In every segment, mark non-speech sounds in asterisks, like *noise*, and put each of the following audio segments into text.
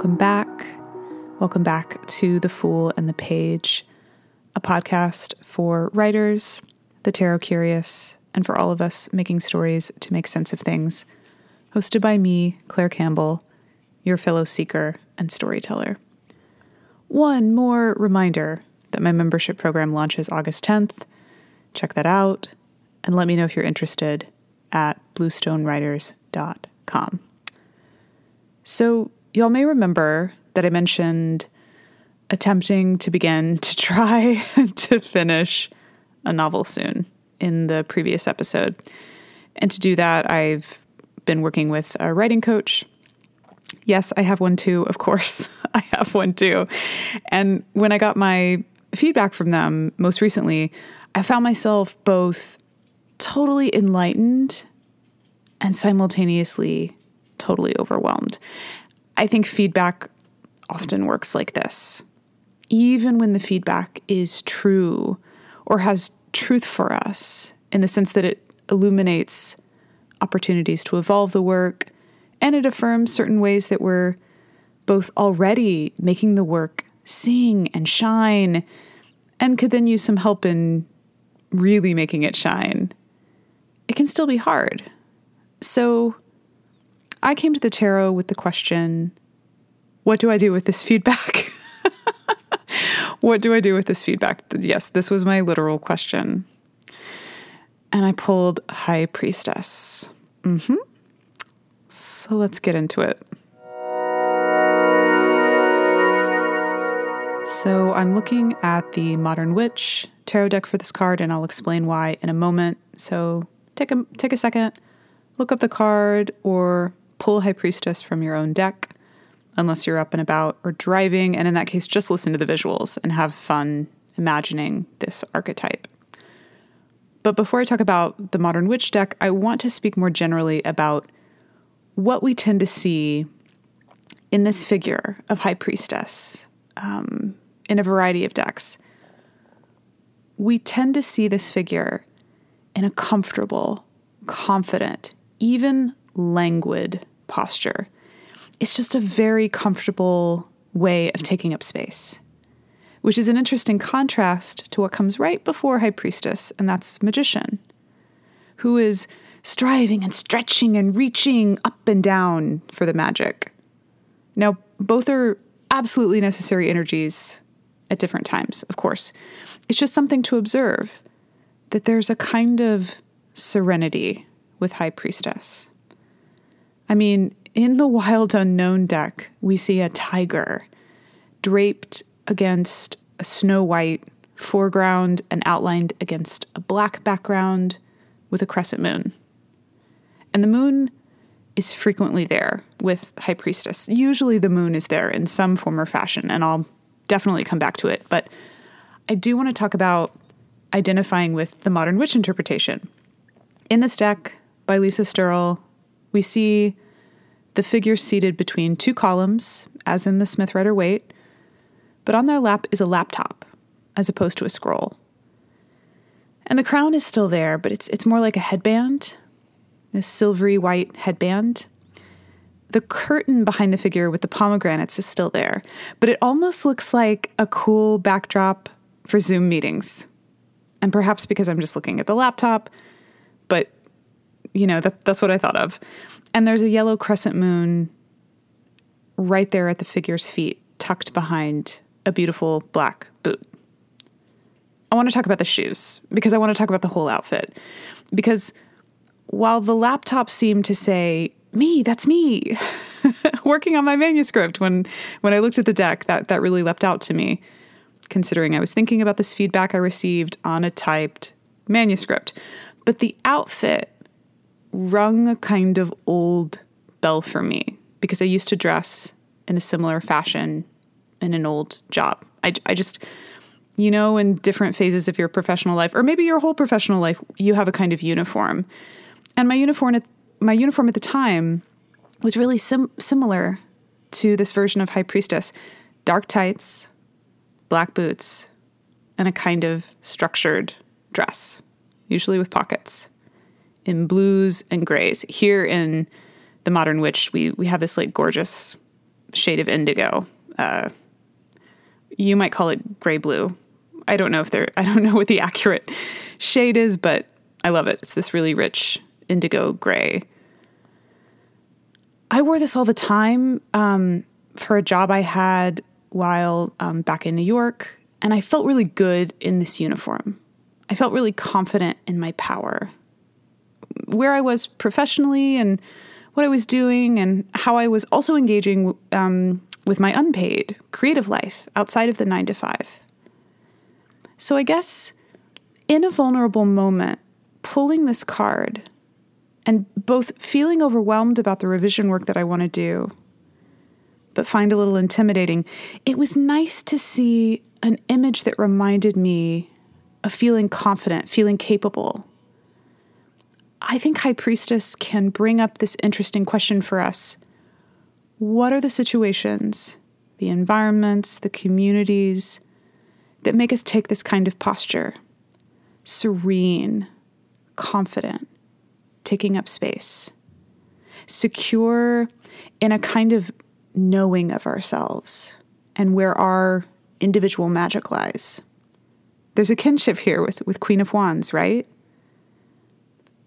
Welcome back. Welcome back to The Fool and the Page, a podcast for writers, the tarot curious, and for all of us making stories to make sense of things. Hosted by me, Claire Campbell, your fellow seeker and storyteller. One more reminder that my membership program launches August 10th. Check that out and let me know if you're interested at bluestonewriters.com. So, y'all may remember that I mentioned attempting to begin to try *laughs* to finish a novel soon in the previous episode. And to do that, I've been working with a writing coach. Yes, I have one too, of course. *laughs* I have one too. And when I got my feedback from them most recently, I found myself both totally enlightened and simultaneously totally overwhelmed. I think feedback often works like this. Even when the feedback is true or has truth for us, in the sense that it illuminates opportunities to evolve the work and it affirms certain ways that we're both already making the work sing and shine and could then use some help in really making it shine, it can still be hard. So I came to the tarot with the question what do I do with this feedback? *laughs* what do I do with this feedback? Yes, this was my literal question. And I pulled High Priestess. Mm-hmm. So let's get into it. So I'm looking at the Modern Witch tarot deck for this card, and I'll explain why in a moment. So take a take a second, look up the card, or pull High Priestess from your own deck, unless you're up and about or driving. And in that case, just listen to the visuals and have fun imagining this archetype. But before I talk about the Modern Witch deck, I want to speak more generally about what we tend to see in this figure of High Priestess um, in a variety of decks. We tend to see this figure in a comfortable, confident, even languid posture. It's just a very comfortable way of taking up space, which is an interesting contrast to what comes right before High Priestess, and that's Magician, who is striving and stretching and reaching up and down for the magic. Now, both are absolutely necessary energies at different times, of course. It's just something to observe that there's a kind of serenity with High Priestess. I mean, in the Wild Unknown deck, we see a tiger draped against a snow white foreground and outlined against a black background with a crescent moon. And the moon is frequently there with High Priestess. Usually the moon is there in some form or fashion, and I'll definitely come back to it. But I do want to talk about identifying with the modern witch interpretation. In this deck by Lisa Sterle, we see the figure seated between two columns, as in the Smith Rider Waite, but on their lap is a laptop, as opposed to a scroll. And the crown is still there, but it's it's more like a headband, this silvery white headband. The curtain behind the figure with the pomegranates is still there, but it almost looks like a cool backdrop for Zoom meetings. And perhaps because I'm just looking at the laptop, but you know, that, that's what I thought of. And there's a yellow crescent moon right there at the figure's feet, tucked behind a beautiful black boot. I want to talk about the shoes because I want to talk about the whole outfit. Because while the laptop seemed to say, me, that's me, *laughs* working on my manuscript, when, when I looked at the deck, that, that really leapt out to me, considering I was thinking about this feedback I received on a typed manuscript. But the outfit rung a kind of old bell for me because I used to dress in a similar fashion in an old job. I, I just, you know, in different phases of your professional life, or maybe your whole professional life, you have a kind of uniform. And my uniform at, my uniform at the time was really sim- similar to this version of High Priestess dark tights, black boots, and a kind of structured dress, usually with pockets in blues and grays. Here in the modern witch, we we have this like gorgeous shade of indigo. Uh, you might call it gray blue. I don't know if they're I don't *laughs* know what the accurate shade is, but I love it. It's this really rich indigo gray. I wore this all the time um, for a job I had while um, back in New York, and I felt really good in this uniform. I felt really confident in my power. Where I was professionally and what I was doing, and how I was also engaging um, with my unpaid creative life outside of the nine to five. So I guess in a vulnerable moment, pulling this card and both feeling overwhelmed about the revision work that I want to do, but find a little intimidating, it was nice to see an image that reminded me of feeling confident, feeling capable. I think High Priestess can bring up this interesting question for us. What are the situations, the environments, the communities that make us take this kind of posture? Serene, confident, taking up space, secure in a kind of knowing of ourselves and where our individual magic lies. There's a kinship here with, with Queen of Wands, right?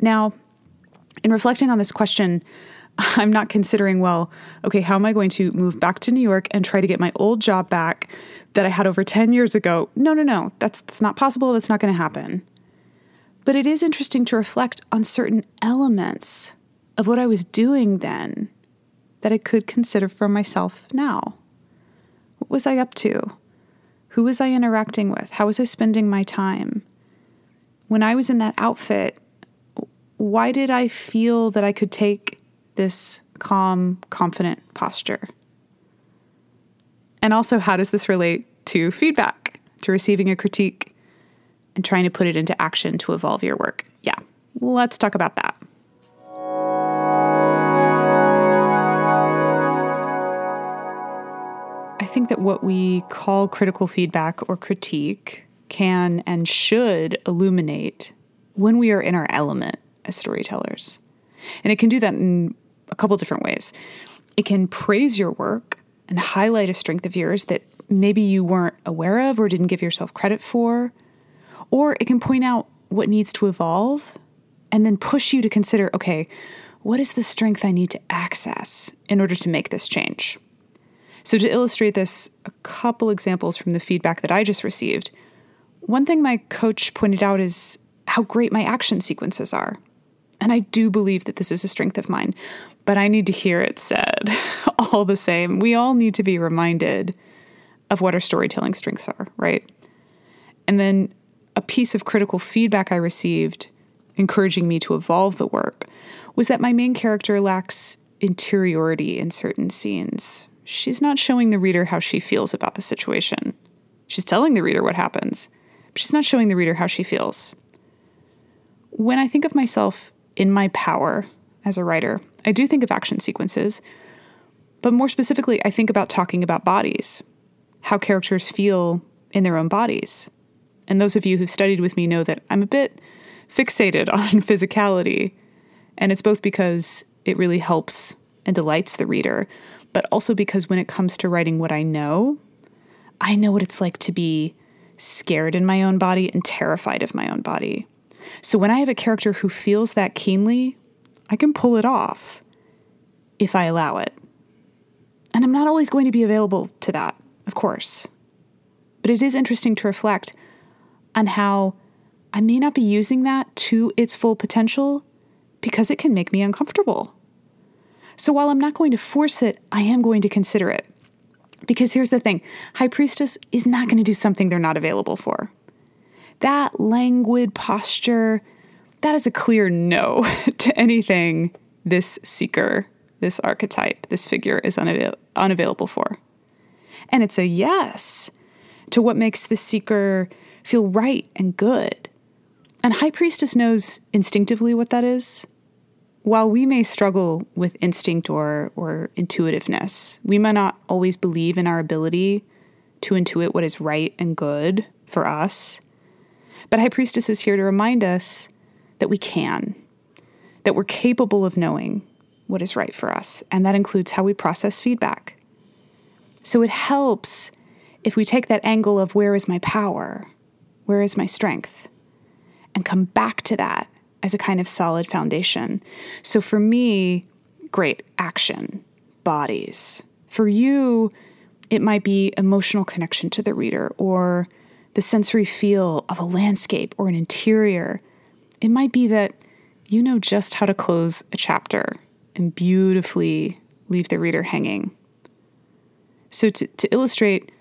Now, in reflecting on this question, *laughs* I'm not considering, well, okay, how am I going to move back to New York and try to get my old job back that I had over 10 years ago? No, no, no. That's that's not possible. That's not going to happen. But it is interesting to reflect on certain elements of what I was doing then that I could consider for myself now. What was I up to? Who was I interacting with? How was I spending my time? When I was in that outfit, why did I feel that I could take this calm, confident posture? And also, how does this relate to feedback, to receiving a critique, and trying to put it into action to evolve your work. Yeah, let's talk about that. I think that what we call critical feedback or critique can and should illuminate when we are in our element as storytellers. And it can do that in a couple different ways. It can praise your work and highlight a strength of yours that maybe you weren't aware of or didn't give yourself credit for. Or it can point out what needs to evolve and then push you to consider okay, what is the strength I need to access in order to make this change? So, to illustrate this, a couple examples from the feedback that I just received. One thing my coach pointed out is how great my action sequences are. And I do believe that this is a strength of mine, but I need to hear it said *laughs* all the same. We all need to be reminded of what our storytelling strengths are, right? And then a piece of critical feedback I received, encouraging me to evolve the work, was that my main character lacks interiority in certain scenes. She's not showing the reader how she feels about the situation. She's telling the reader what happens, but she's not showing the reader how she feels. When I think of myself in my power as a writer, I do think of action sequences, but more specifically, I think about talking about bodies, how characters feel in their own bodies. And those of you who've studied with me know that I'm a bit fixated *laughs* on physicality. And it's both because it really helps and delights the reader, but also because when it comes to writing what I know, I know what it's like to be scared in my own body and terrified of my own body. So when I have a character who feels that keenly, I can pull it off if I allow it. And I'm not always going to be available to that, of course. But it is interesting to reflect on how I may not be using that to its full potential because it can make me uncomfortable. So while I'm not going to force it, I am going to consider it. Because here's the thing High Priestess is not going to do something they're not available for. That languid posture, that is a clear no *laughs* to anything this seeker, this archetype, this figure is unavail- unavailable for. And it's a yes to what makes the seeker feel right and good. And High Priestess knows instinctively what that is. While we may struggle with instinct or, or intuitiveness, we might not always believe in our ability to intuit what is right and good for us. But High Priestess is here to remind us that we can, that we're capable of knowing, what is right for us, and that includes how we process feedback. So it helps if we take that angle of where is my power, where is my strength, and come back to that as a kind of solid foundation. So for me, great action, bodies. For you, it might be emotional connection to the reader or the sensory feel of a landscape or an interior. It might be that you know just how to close a chapter and beautifully leave the reader hanging. So, to, to illustrate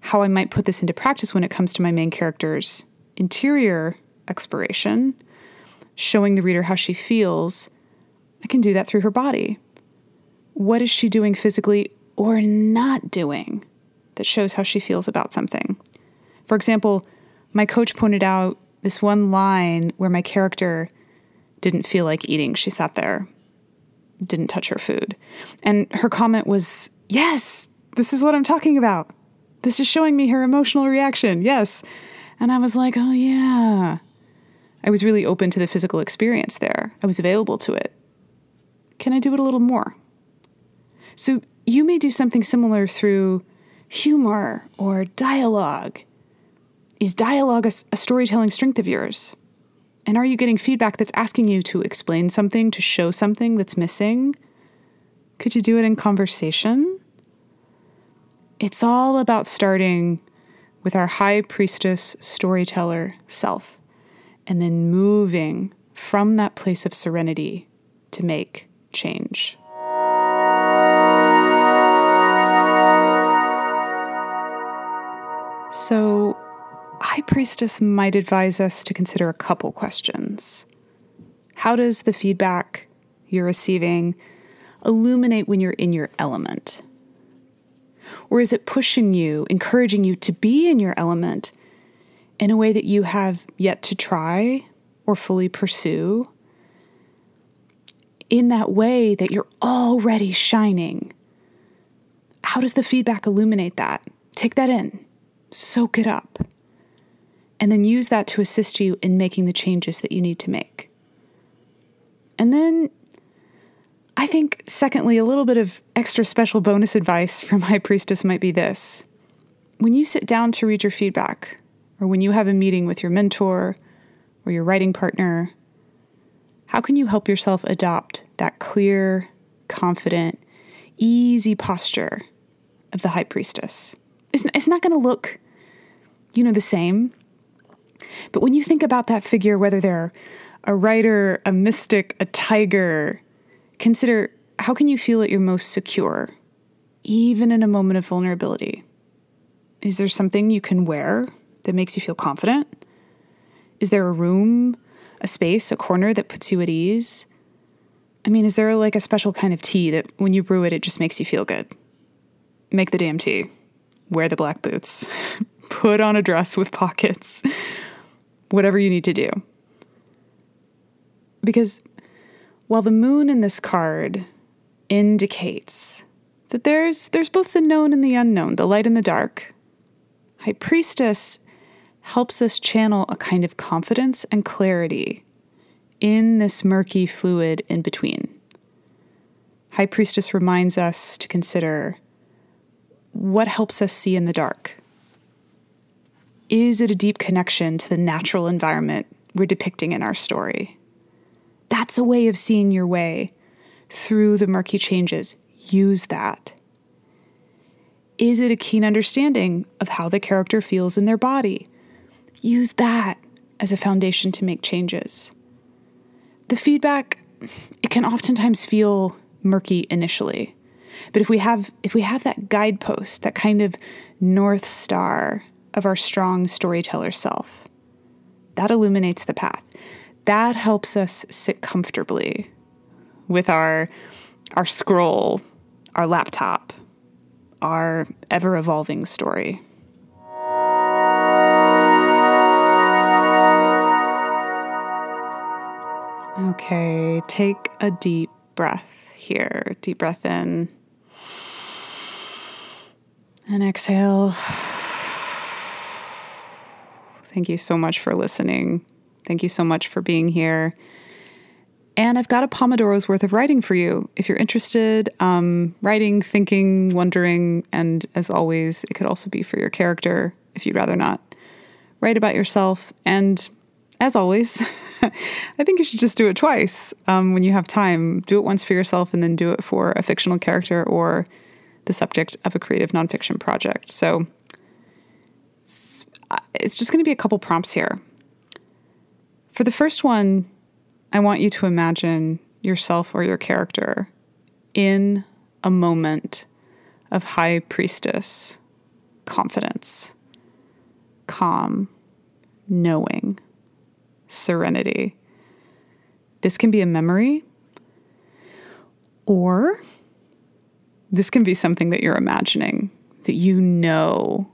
how I might put this into practice when it comes to my main character's interior exploration, showing the reader how she feels, I can do that through her body. What is she doing physically or not doing that shows how she feels about something? For example, my coach pointed out this one line where my character didn't feel like eating. She sat there, didn't touch her food. And her comment was, Yes, this is what I'm talking about. This is showing me her emotional reaction. Yes. And I was like, Oh, yeah. I was really open to the physical experience there. I was available to it. Can I do it a little more? So you may do something similar through humor or dialogue. Is dialogue a, a, storytelling strength of yours? And are you getting feedback that's asking you to explain something, to show something that's missing? Could you do it in conversation? It's all about starting with our high priestess storyteller self and then moving from that place of serenity to make change. So, High Priestess might advise us to consider a couple questions. How does the feedback you're receiving illuminate when you're in your element? Or is it pushing you, encouraging you to be in your element in a way that you have yet to try or fully pursue? In that way that you're already shining. How does the feedback illuminate that? Take that in, soak it up, and then use that to assist you in making the changes that you need to make. And then I think, secondly, a little bit of extra special bonus advice from High Priestess might be this. When you sit down to read your feedback, or when you have a meeting with your mentor or your writing partner, how can you help yourself adopt that clear, confident, easy posture of the high priestess? It's, it's not going to look, you know, the same. But when you think about that figure, whether they're a writer, a mystic, a tiger, consider how can you feel at your most secure, even in a moment of vulnerability? Is there something you can wear that makes you feel confident? Is there a room, a space, a corner that puts you at ease? I mean, is there like a special kind of tea that when you brew it, it just makes you feel good? Make the damn tea. Wear the black boots. *laughs* Put on a dress with pockets. Whatever you need to do. Because while the moon in this card indicates that there's there's both the known and the unknown, the light and the dark, High Priestess helps us channel a kind of confidence and clarity in this murky fluid in between. High Priestess reminds us to consider what helps us see in the dark. Is it a deep connection to the natural environment we're depicting in our story? That's a way of seeing your way through the murky changes. Use that. Is it a keen understanding of how the character feels in their body? Use that as a foundation to make changes. The feedback, it can oftentimes feel murky initially. But if we have if we have that guidepost, that kind of north star of our strong storyteller self, that illuminates the path. That helps us sit comfortably with our our scroll, our laptop, our ever evolving story. Okay, take a deep breath here. Deep breath in. And exhale. Thank you so much for listening. Thank you so much for being here. And I've got a Pomodoro's worth of writing for you. If you're interested, um, writing, thinking, wondering, and as always, it could also be for your character if you'd rather not. Write about yourself. And as always, *laughs* I think you should just do it twice um, when you have time. Do it once for yourself and then do it for a fictional character or the subject of a creative nonfiction project. So it's just going to be a couple prompts here. For the first one, I want you to imagine yourself or your character in a moment of high priestess confidence, calm, knowing, serenity. This can be a memory, or this can be something that you're imagining that you know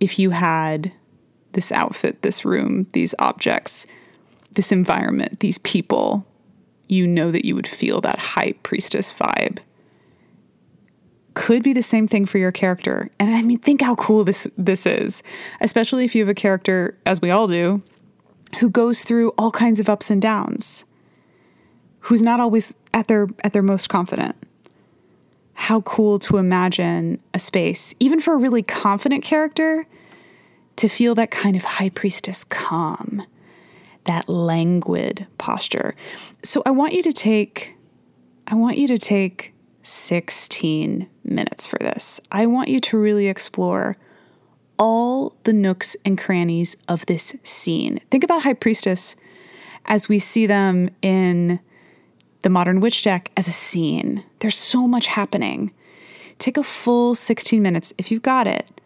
if you had this outfit, this room, these objects, this environment, these people, you know that you would feel that high priestess vibe. Could be the same thing for your character. And I mean, think how cool this this is, especially if you have a character, as we all do, who goes through all kinds of ups and downs, who's not always at their at their most confident. How cool to imagine a space, even for a really confident character, to feel that kind of high priestess calm that languid posture. So I want you to take I want you to take 16 minutes for this. I want you to really explore all the nooks and crannies of this scene. Think about High Priestess as we see them in the Modern Witch deck as a scene. There's so much happening. Take a full 16 minutes, if you've got it,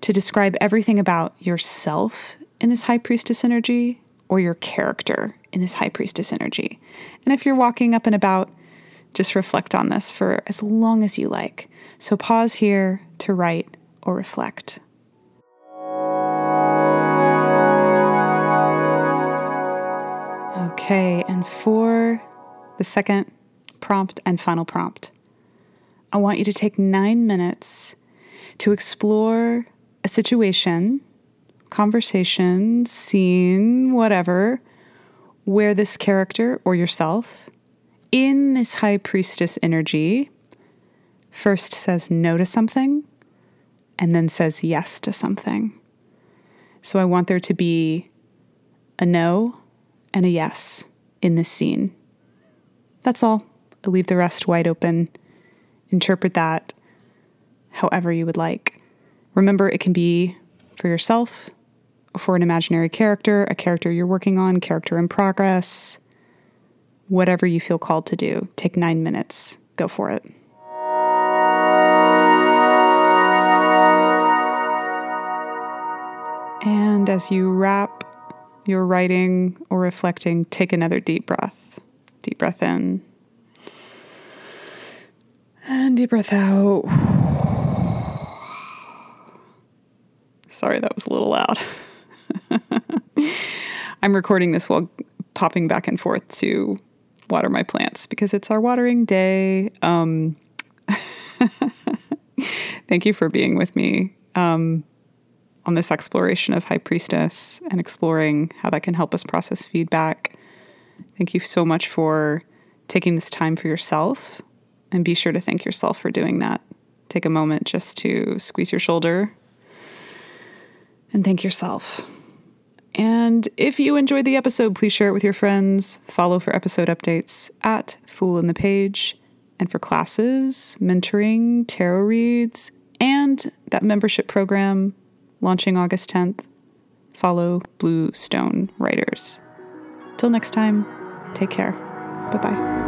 to describe everything about yourself in this High Priestess energy, or your character in this high priestess energy. And if you're walking up and about, just reflect on this for as long as you like. So pause here to write or reflect. Okay, and for the second prompt and final prompt, I want you to take nine minutes to explore a situation conversation, scene, whatever, where this character or yourself in this high priestess energy first says no to something and then says yes to something. So I want there to be a no and a yes in this scene. That's all. I leave the rest wide open. Interpret that however you would like. Remember, it can be for yourself, for an imaginary character, a character you're working on, character in progress, whatever you feel called to do. Take nine minutes, go for it. And as you wrap your writing or reflecting, take another deep breath. Deep breath in. And deep breath out. Sorry, that was a little loud. *laughs* I'm recording this while popping back and forth to water my plants because it's our watering day. Um, *laughs* thank you for being with me um, on this exploration of High Priestess and exploring how that can help us process feedback. Thank you so much for taking this time for yourself and be sure to thank yourself for doing that. Take a moment just to squeeze your shoulder and thank yourself. And if you enjoyed the episode, please share it with your friends. Follow for episode updates at Fool and the Page. And for classes, mentoring, tarot reads, and that membership program launching August 10th, follow Blue Stone Writers. Till next time, take care. Bye bye.